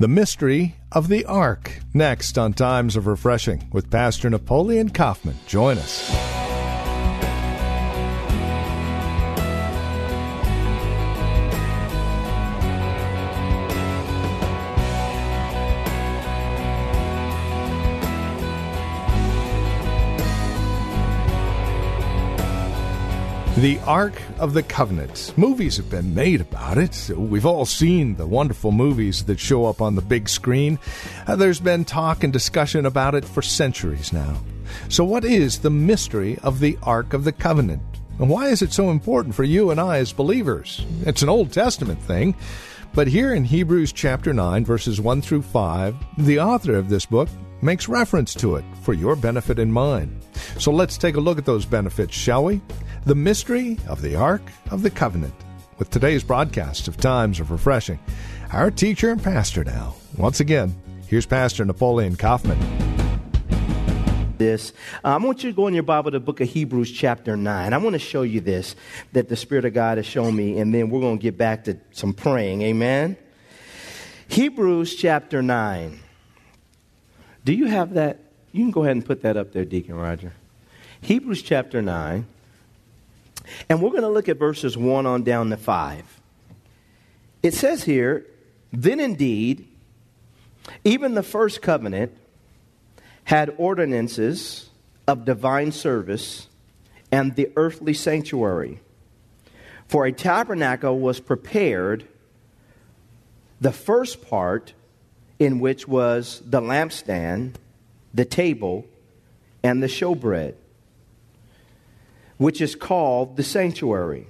The Mystery of the Ark. Next on Times of Refreshing with Pastor Napoleon Kaufman. Join us. The Ark of the Covenant. Movies have been made about it. We've all seen the wonderful movies that show up on the big screen. Uh, there's been talk and discussion about it for centuries now. So, what is the mystery of the Ark of the Covenant? And why is it so important for you and I as believers? It's an Old Testament thing. But here in Hebrews chapter 9, verses 1 through 5, the author of this book makes reference to it for your benefit and mine. So let's take a look at those benefits, shall we? The mystery of the Ark of the Covenant. With today's broadcast of Times of Refreshing, our teacher and pastor now. Once again, here's Pastor Napoleon Kaufman. This, um, I want you to go in your Bible to the book of Hebrews, chapter 9. I want to show you this that the Spirit of God has shown me, and then we're going to get back to some praying. Amen? Hebrews, chapter 9. Do you have that? You can go ahead and put that up there, Deacon Roger. Hebrews, chapter 9. And we're going to look at verses 1 on down to 5. It says here, Then indeed, even the first covenant had ordinances of divine service and the earthly sanctuary. For a tabernacle was prepared, the first part in which was the lampstand, the table, and the showbread which is called the sanctuary.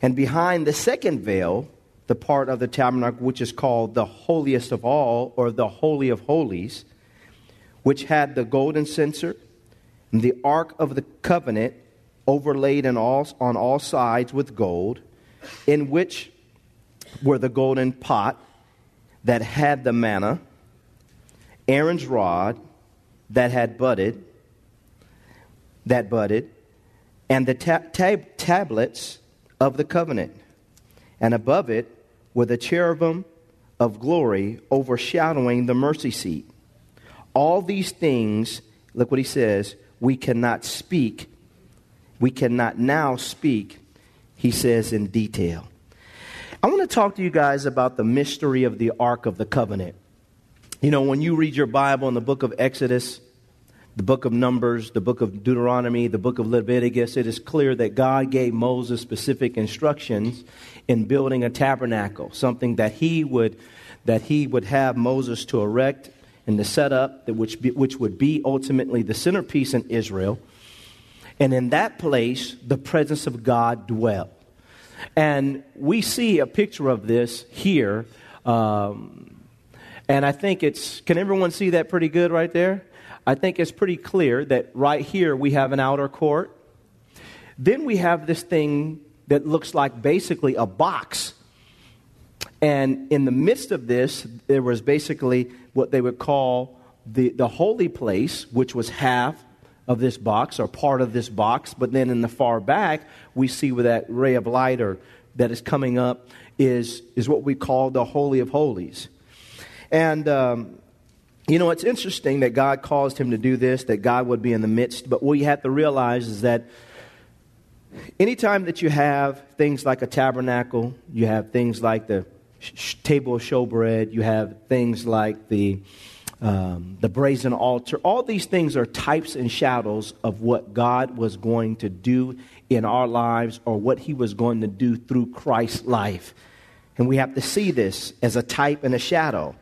And behind the second veil, the part of the tabernacle which is called the holiest of all, or the Holy of Holies, which had the golden censer and the ark of the covenant overlaid all, on all sides with gold, in which were the golden pot that had the manna, Aaron's rod that had budded, that budded, and the tab- tablets of the covenant. And above it were the cherubim of glory overshadowing the mercy seat. All these things, look what he says, we cannot speak. We cannot now speak, he says in detail. I want to talk to you guys about the mystery of the Ark of the Covenant. You know, when you read your Bible in the book of Exodus, the book of Numbers, the book of Deuteronomy, the book of Leviticus, it is clear that God gave Moses specific instructions in building a tabernacle, something that he would, that he would have Moses to erect and to set up, which, be, which would be ultimately the centerpiece in Israel. And in that place, the presence of God dwelt. And we see a picture of this here. Um, and I think it's, can everyone see that pretty good right there? I think it's pretty clear that right here we have an outer court. Then we have this thing that looks like basically a box. And in the midst of this, there was basically what they would call the, the holy place, which was half of this box or part of this box. But then in the far back, we see where that ray of light or that is coming up is, is what we call the Holy of Holies. And um, you know, it's interesting that God caused him to do this, that God would be in the midst, but what you have to realize is that anytime that you have things like a tabernacle, you have things like the sh- table of showbread, you have things like the, um, the brazen altar, all these things are types and shadows of what God was going to do in our lives or what he was going to do through Christ's life. And we have to see this as a type and a shadow.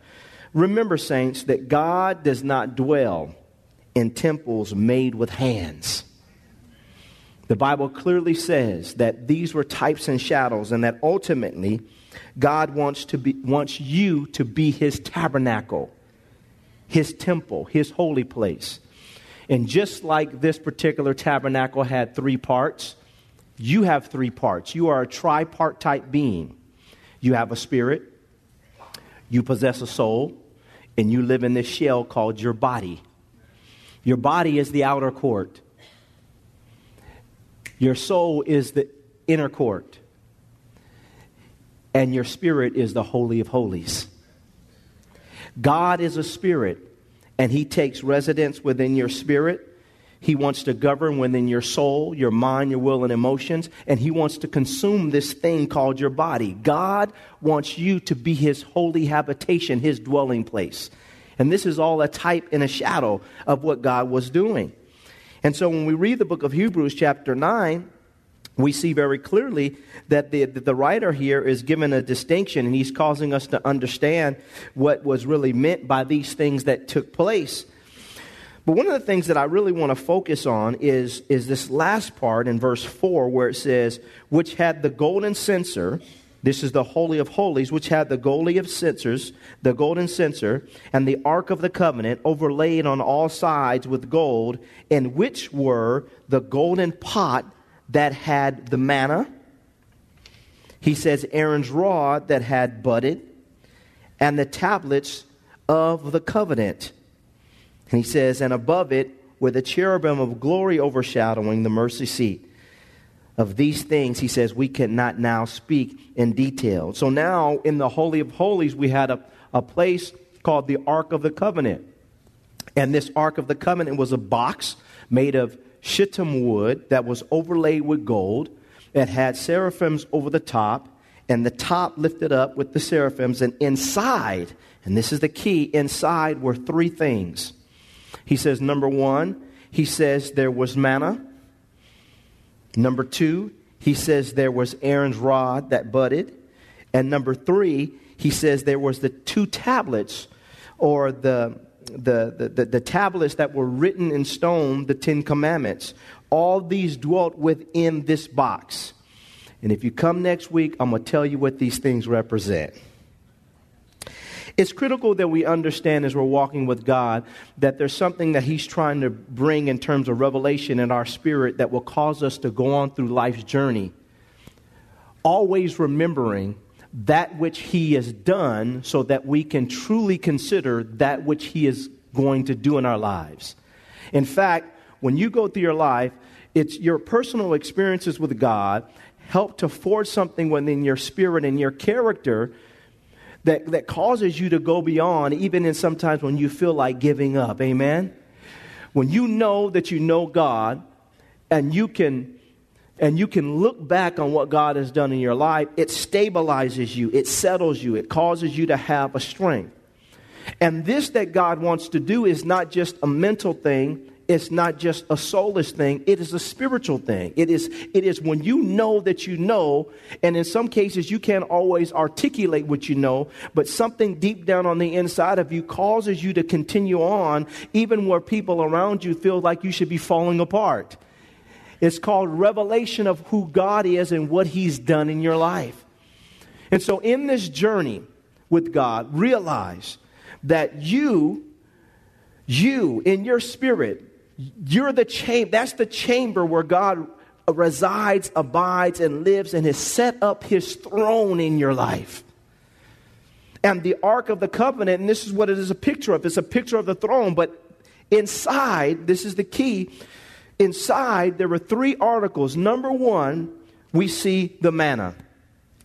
Remember, saints, that God does not dwell in temples made with hands. The Bible clearly says that these were types and shadows, and that ultimately God wants, to be, wants you to be his tabernacle, his temple, his holy place. And just like this particular tabernacle had three parts, you have three parts. You are a tripartite being. You have a spirit, you possess a soul, and you live in this shell called your body. Your body is the outer court. Your soul is the inner court. And your spirit is the Holy of Holies. God is a spirit, and He takes residence within your spirit. He wants to govern within your soul, your mind, your will, and emotions, and He wants to consume this thing called your body. God wants you to be His holy habitation, His dwelling place. And this is all a type and a shadow of what God was doing. And so when we read the book of Hebrews, chapter 9, we see very clearly that the, the writer here is given a distinction and he's causing us to understand what was really meant by these things that took place. But one of the things that I really want to focus on is, is this last part in verse 4 where it says, which had the golden censer this is the Holy of Holies, which had the golden of censers, the golden censer, and the Ark of the Covenant overlaid on all sides with gold, in which were the golden pot that had the manna. He says Aaron's rod that had budded, and the tablets of the covenant. And he says, and above it were the cherubim of glory overshadowing the mercy seat of these things, he says, we cannot now speak in detail. So now in the Holy of Holies, we had a, a place called the Ark of the Covenant. And this Ark of the Covenant was a box made of shittim wood that was overlaid with gold. It had seraphims over the top, and the top lifted up with the seraphims. And inside, and this is the key, inside were three things. He says, number one, he says there was manna. Number two, he says there was Aaron's rod that budded. And number three, he says there was the two tablets or the, the, the, the, the tablets that were written in stone, the Ten Commandments. All these dwelt within this box. And if you come next week, I'm going to tell you what these things represent. It's critical that we understand as we're walking with God that there's something that He's trying to bring in terms of revelation in our spirit that will cause us to go on through life's journey, always remembering that which He has done so that we can truly consider that which He is going to do in our lives. In fact, when you go through your life, it's your personal experiences with God help to forge something within your spirit and your character that, that causes you to go beyond, even in sometimes when you feel like giving up. Amen? When you know that you know God and you can and you can look back on what God has done in your life, it stabilizes you, it settles you, it causes you to have a strength. And this that God wants to do is not just a mental thing, it's not just a soulless thing, it is a spiritual thing. It is, it is when you know that you know, and in some cases you can't always articulate what you know, but something deep down on the inside of you causes you to continue on, even where people around you feel like you should be falling apart. It's called revelation of who God is and what He's done in your life. And so, in this journey with God, realize that you, you in your spirit, you're the chamber, that's the chamber where God resides, abides, and lives and has set up his throne in your life. And the Ark of the Covenant, and this is what it is a picture of it's a picture of the throne, but inside, this is the key, inside there are three articles. Number one, we see the manna.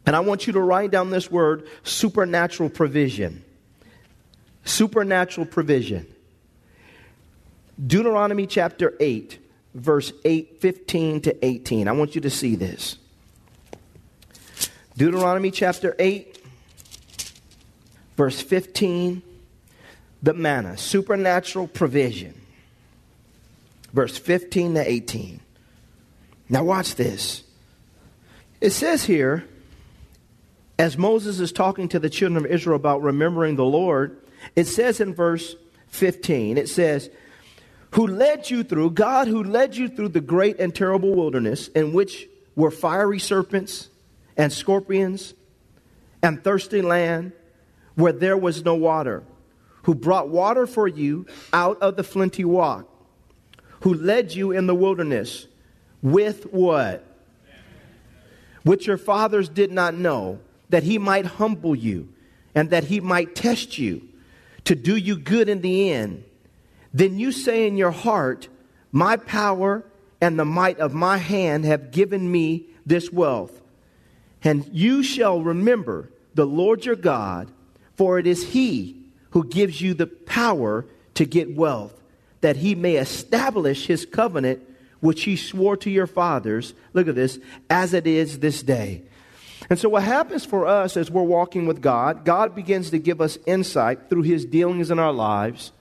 And I want you to write down this word supernatural provision. Supernatural provision. Deuteronomy chapter 8, verse 8, 15 to 18. I want you to see this. Deuteronomy chapter 8, verse 15, the manna, supernatural provision. Verse 15 to 18. Now, watch this. It says here, as Moses is talking to the children of Israel about remembering the Lord, it says in verse 15, it says, who led you through, God who led you through the great and terrible wilderness in which were fiery serpents and scorpions and thirsty land where there was no water, who brought water for you out of the flinty rock, who led you in the wilderness with what? Which your fathers did not know, that he might humble you and that he might test you to do you good in the end. Then you say in your heart, My power and the might of my hand have given me this wealth. And you shall remember the Lord your God, for it is he who gives you the power to get wealth, that he may establish his covenant which he swore to your fathers. Look at this, as it is this day. And so, what happens for us as we're walking with God, God begins to give us insight through his dealings in our lives,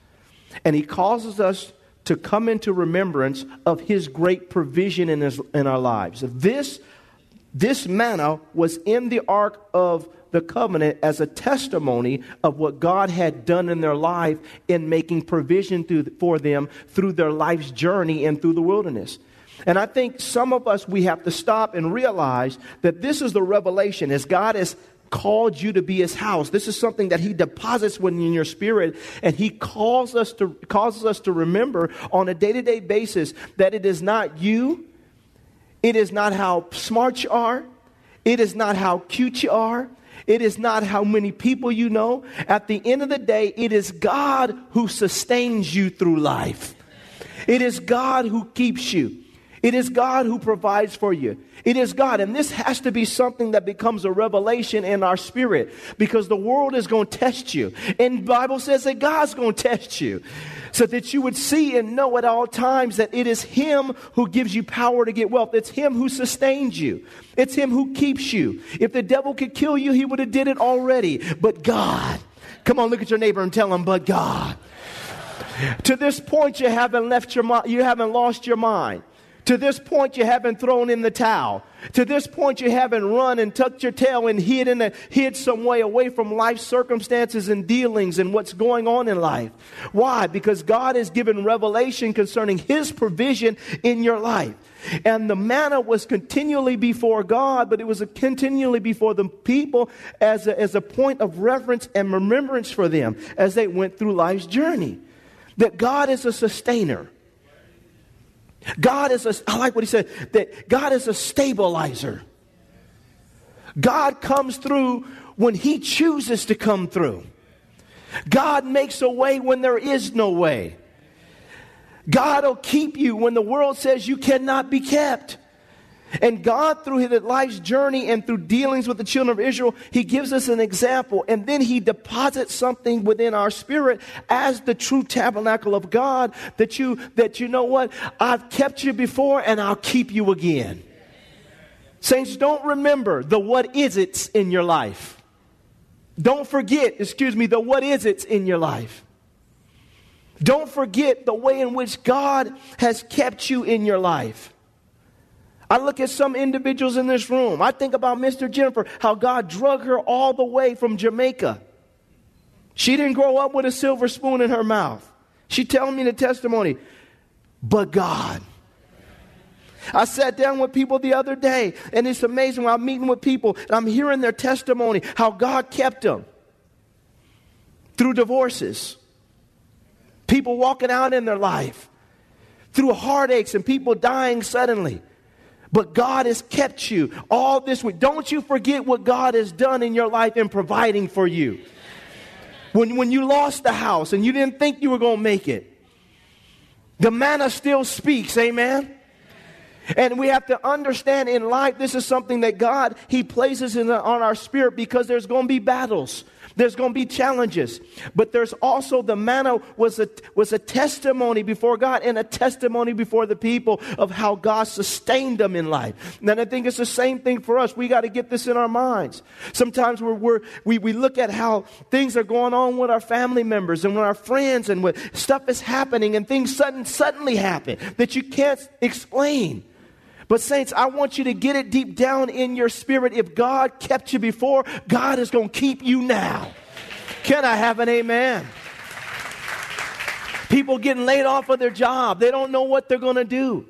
and he causes us to come into remembrance of his great provision in, his, in our lives. This, this manna was in the ark of the covenant as a testimony of what God had done in their life in making provision through, for them through their life's journey and through the wilderness. And I think some of us, we have to stop and realize that this is the revelation as God has called you to be his house. This is something that he deposits within your spirit and he calls us to causes us to remember on a day-to-day basis that it is not you, it is not how smart you are, it is not how cute you are, it is not how many people you know. At the end of the day, it is God who sustains you through life. It is God who keeps you. It is God who provides for you. It is God. And this has to be something that becomes a revelation in our spirit because the world is going to test you. And Bible says that God's going to test you so that you would see and know at all times that it is Him who gives you power to get wealth. It's Him who sustains you. It's Him who keeps you. If the devil could kill you, he would have did it already. But God. Come on, look at your neighbor and tell him, but God. To this point, you haven't left your mind. you haven't lost your mind. To this point, you haven't thrown in the towel. To this point, you haven't run and tucked your tail and hid in a, hid some way away from life circumstances and dealings and what's going on in life. Why? Because God has given revelation concerning His provision in your life. And the manna was continually before God, but it was continually before the people as a, as a point of reference and remembrance for them as they went through life's journey. That God is a sustainer. God is a, I like what he said, that God is a stabilizer. God comes through when he chooses to come through. God makes a way when there is no way. God will keep you when the world says you cannot be kept. And God, through his life's journey and through dealings with the children of Israel, he gives us an example. And then he deposits something within our spirit as the true tabernacle of God that you, that you know what? I've kept you before and I'll keep you again. Saints, don't remember the what is it's in your life. Don't forget, excuse me, the what is it's in your life. Don't forget the way in which God has kept you in your life. I look at some individuals in this room. I think about Mr. Jennifer, how God drug her all the way from Jamaica. She didn't grow up with a silver spoon in her mouth. She telling me the testimony, but God. I sat down with people the other day, and it's amazing when I'm meeting with people and I'm hearing their testimony, how God kept them through divorces, people walking out in their life, through heartaches and people dying suddenly. But God has kept you all this week. Don't you forget what God has done in your life in providing for you. When, when you lost the house and you didn't think you were going to make it, the manna still speaks. Amen. And we have to understand in life, this is something that God, He places in the, on our spirit because there's going to be battles. There's going to be challenges, but there's also the manna was a, was a testimony before God and a testimony before the people of how God sustained them in life. And I think it's the same thing for us. We got to get this in our minds. Sometimes we're, we're, we, we look at how things are going on with our family members and with our friends and what stuff is happening and things sudden, suddenly happen that you can't explain. But, saints, I want you to get it deep down in your spirit. If God kept you before, God is going to keep you now. Can I have an amen? People getting laid off of their job, they don't know what they're going to do.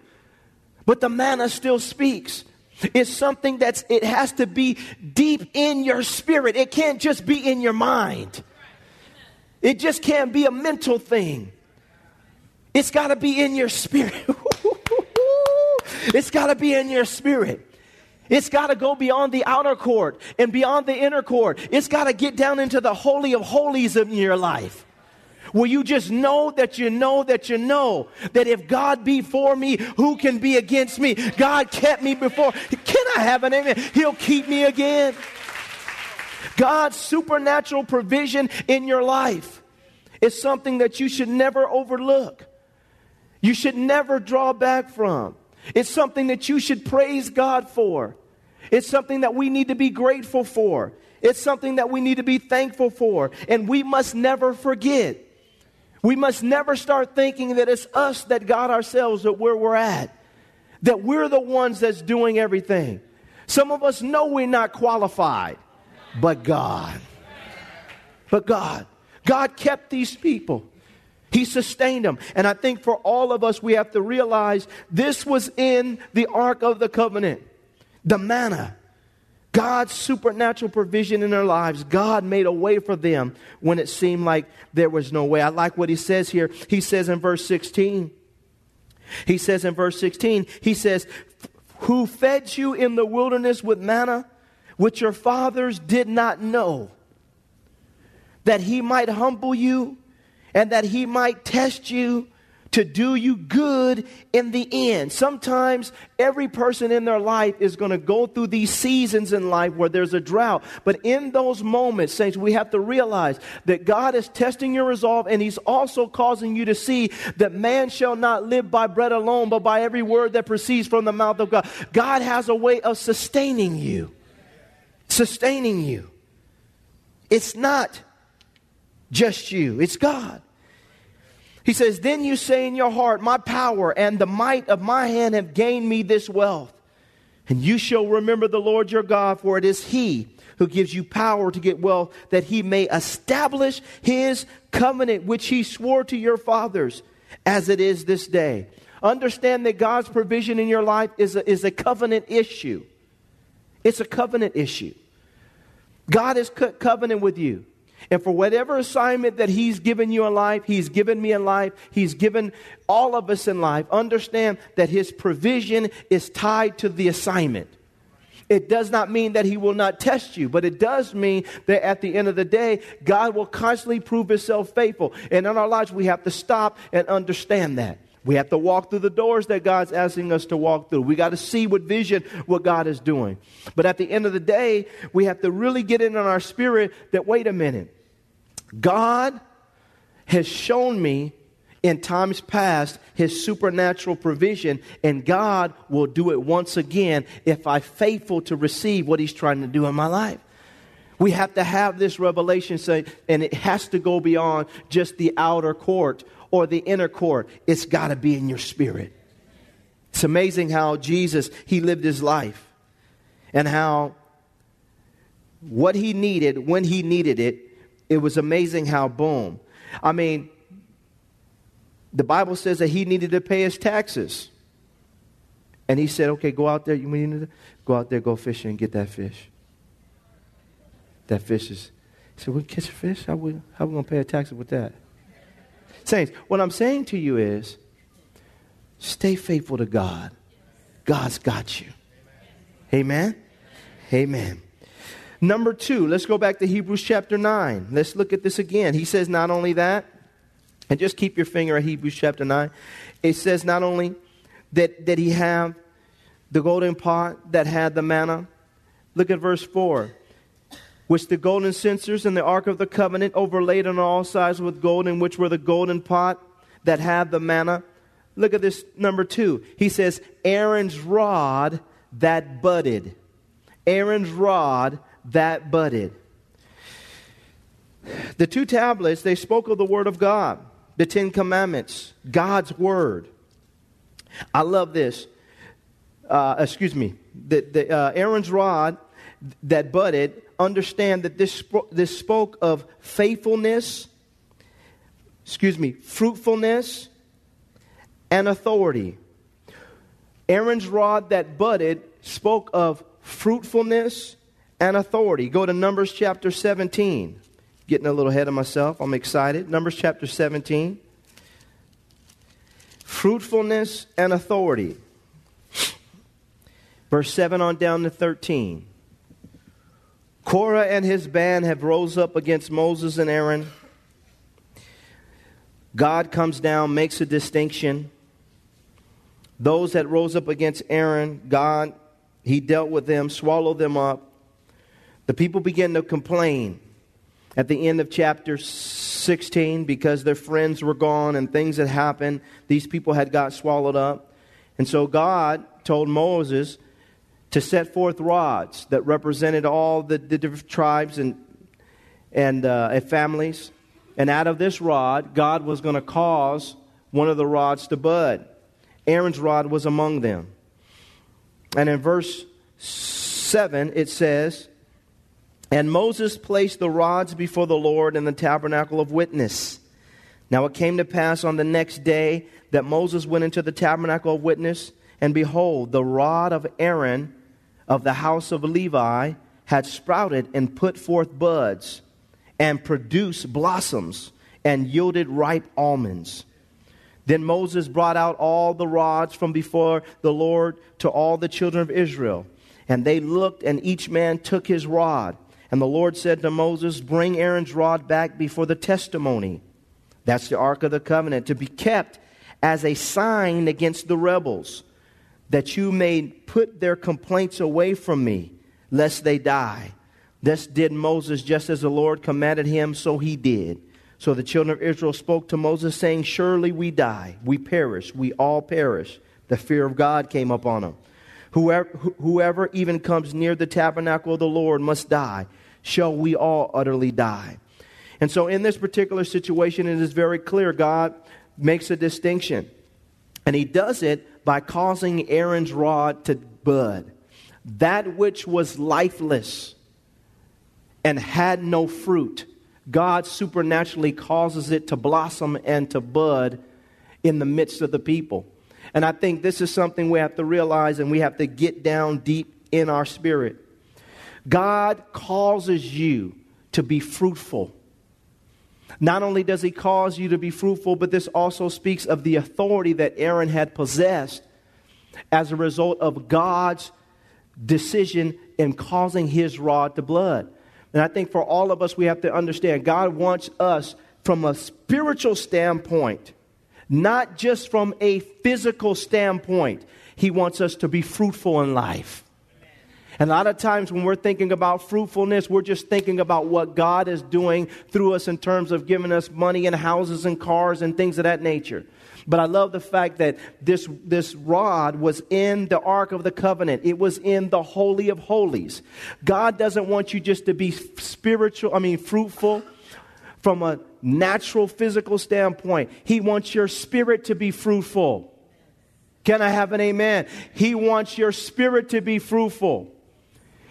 But the manna still speaks. It's something that's, it has to be deep in your spirit. It can't just be in your mind. It just can't be a mental thing. It's got to be in your spirit. it's got to be in your spirit. It's got to go beyond the outer court and beyond the inner court. It's got to get down into the holy of holies in your life. Will you just know that you know that you know that if God be for me, who can be against me? God kept me before. Can I have an amen? He'll keep me again. God's supernatural provision in your life is something that you should never overlook. You should never draw back from. It's something that you should praise God for. It's something that we need to be grateful for. It's something that we need to be thankful for. And we must never forget we must never start thinking that it's us that got ourselves at where we're at, that we're the ones that's doing everything. Some of us know we're not qualified, but God. But God. God kept these people. He sustained them. And I think for all of us, we have to realize this was in the Ark of the Covenant, the manna. God's supernatural provision in their lives. God made a way for them when it seemed like there was no way. I like what he says here. He says in verse 16, he says in verse 16, he says, Who fed you in the wilderness with manna, which your fathers did not know, that he might humble you and that he might test you to do you good in the end. Sometimes every person in their life is going to go through these seasons in life where there's a drought. But in those moments, saints, we have to realize that God is testing your resolve and He's also causing you to see that man shall not live by bread alone, but by every word that proceeds from the mouth of God. God has a way of sustaining you. Sustaining you. It's not just you, it's God. He says, Then you say in your heart, My power and the might of my hand have gained me this wealth. And you shall remember the Lord your God, for it is He who gives you power to get wealth, that He may establish His covenant, which He swore to your fathers, as it is this day. Understand that God's provision in your life is a, is a covenant issue. It's a covenant issue. God has cut covenant with you. And for whatever assignment that He's given you in life, He's given me in life, He's given all of us in life, understand that His provision is tied to the assignment. It does not mean that He will not test you, but it does mean that at the end of the day, God will constantly prove Himself faithful. And in our lives, we have to stop and understand that. We have to walk through the doors that God's asking us to walk through. We got to see with vision what God is doing. But at the end of the day, we have to really get in on our spirit that, wait a minute, God has shown me in times past his supernatural provision, and God will do it once again if I'm faithful to receive what he's trying to do in my life. We have to have this revelation, say, and it has to go beyond just the outer court or the inner court. It's got to be in your spirit. It's amazing how Jesus, he lived his life and how what he needed, when he needed it, it was amazing how, boom. I mean, the Bible says that he needed to pay his taxes. And he said, okay, go out there. You need to go out there, go fishing, and get that fish. That fish is. He said, we catch a fish? How we, how we going to pay a taxes with that? Saints, what I'm saying to you is stay faithful to God. God's got you. Amen? Amen. Number two, let's go back to Hebrews chapter 9. Let's look at this again. He says not only that, and just keep your finger at Hebrews chapter 9. It says not only that, that he have the golden pot that had the manna. Look at verse 4. Which the golden censers and the ark of the covenant overlaid on all sides with gold, in which were the golden pot that had the manna. Look at this number two. He says, Aaron's rod that budded. Aaron's rod that budded. The two tablets, they spoke of the Word of God, the Ten Commandments, God's Word. I love this. Uh, excuse me. The, the, uh, Aaron's rod that budded, understand that this, this spoke of faithfulness, excuse me, fruitfulness, and authority. Aaron's rod that budded spoke of fruitfulness and authority. Go to Numbers chapter 17. Getting a little ahead of myself. I'm excited. Numbers chapter 17. Fruitfulness and authority. Verse 7 on down to 13. Korah and his band have rose up against Moses and Aaron. God comes down, makes a distinction. Those that rose up against Aaron, God, he dealt with them, swallowed them up. The people begin to complain at the end of chapter 16 because their friends were gone and things had happened. These people had got swallowed up. And so God told Moses to set forth rods that represented all the, the different tribes and, and, uh, families. And out of this rod, God was going to cause one of the rods to bud. Aaron's rod was among them. And in verse 7, it says, And Moses placed the rods before the Lord in the tabernacle of witness. Now it came to pass on the next day that Moses went into the tabernacle of witness, and behold, the rod of Aaron of the house of Levi had sprouted and put forth buds, and produced blossoms, and yielded ripe almonds. Then Moses brought out all the rods from before the Lord to all the children of Israel. And they looked, and each man took his rod. And the Lord said to Moses, Bring Aaron's rod back before the testimony. That's the Ark of the Covenant, to be kept as a sign against the rebels, that you may put their complaints away from me, lest they die. This did Moses just as the Lord commanded him, so he did. So the children of Israel spoke to Moses, saying, Surely we die, we perish, we all perish. The fear of God came upon them. Whoever, whoever even comes near the tabernacle of the Lord must die. Shall we all utterly die? And so, in this particular situation, it is very clear God makes a distinction. And he does it by causing Aaron's rod to bud. That which was lifeless and had no fruit God supernaturally causes it to blossom and to bud in the midst of the people. And I think this is something we have to realize and we have to get down deep in our spirit. God causes you to be fruitful. Not only does he cause you to be fruitful, but this also speaks of the authority that Aaron had possessed as a result of God's decision in causing his rod to blood. And I think for all of us, we have to understand God wants us from a spiritual standpoint, not just from a physical standpoint. He wants us to be fruitful in life. And a lot of times when we're thinking about fruitfulness, we're just thinking about what God is doing through us in terms of giving us money and houses and cars and things of that nature. But I love the fact that this, this rod was in the Ark of the Covenant. It was in the Holy of Holies. God doesn't want you just to be spiritual, I mean, fruitful from a natural physical standpoint. He wants your spirit to be fruitful. Can I have an amen? He wants your spirit to be fruitful.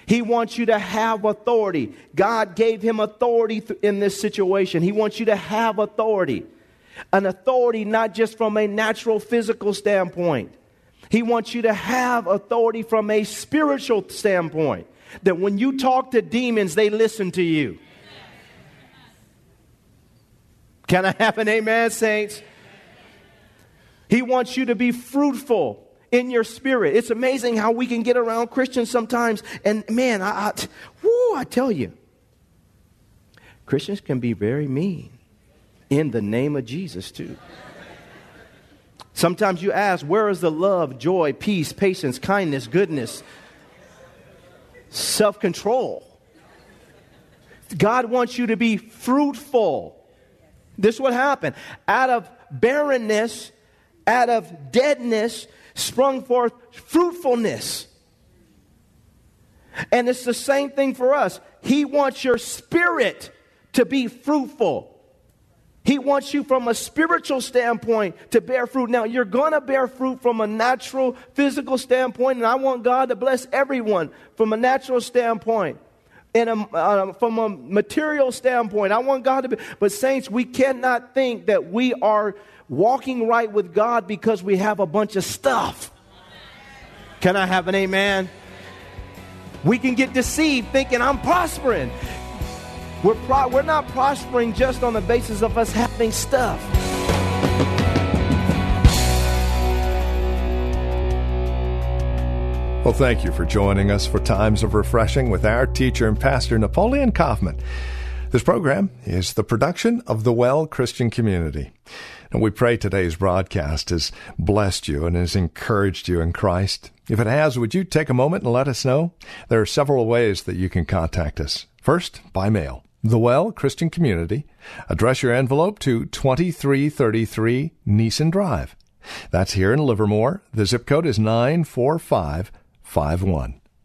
He wants you to have authority. God gave him authority in this situation. He wants you to have authority an authority not just from a natural physical standpoint. He wants you to have authority from a spiritual standpoint. That when you talk to demons, they listen to you. Can I have an amen, saints? He wants you to be fruitful in your spirit. It's amazing how we can get around Christians sometimes, and man, I, I, whoo, I tell you, Christians can be very mean in the name of Jesus, too. Sometimes you ask, where is the love, joy, peace, patience, kindness, goodness, self control? God wants you to be fruitful. This what happened. Out of barrenness, out of deadness, sprung forth fruitfulness. And it's the same thing for us. He wants your spirit to be fruitful. He wants you from a spiritual standpoint to bear fruit. Now, you're going to bear fruit from a natural, physical standpoint, and I want God to bless everyone from a natural standpoint. And a, uh, from a material standpoint, I want God to be. But, saints, we cannot think that we are walking right with God because we have a bunch of stuff. Can I have an amen? We can get deceived thinking I'm prospering. We're, pro- we're not prospering just on the basis of us having stuff. Well, thank you for joining us for Times of Refreshing with our teacher and pastor, Napoleon Kaufman. This program is the production of the Well Christian Community. And we pray today's broadcast has blessed you and has encouraged you in Christ. If it has, would you take a moment and let us know? There are several ways that you can contact us. First, by mail. The Well Christian Community. Address your envelope to 2333 Nissen Drive. That's here in Livermore. The zip code is 945 51.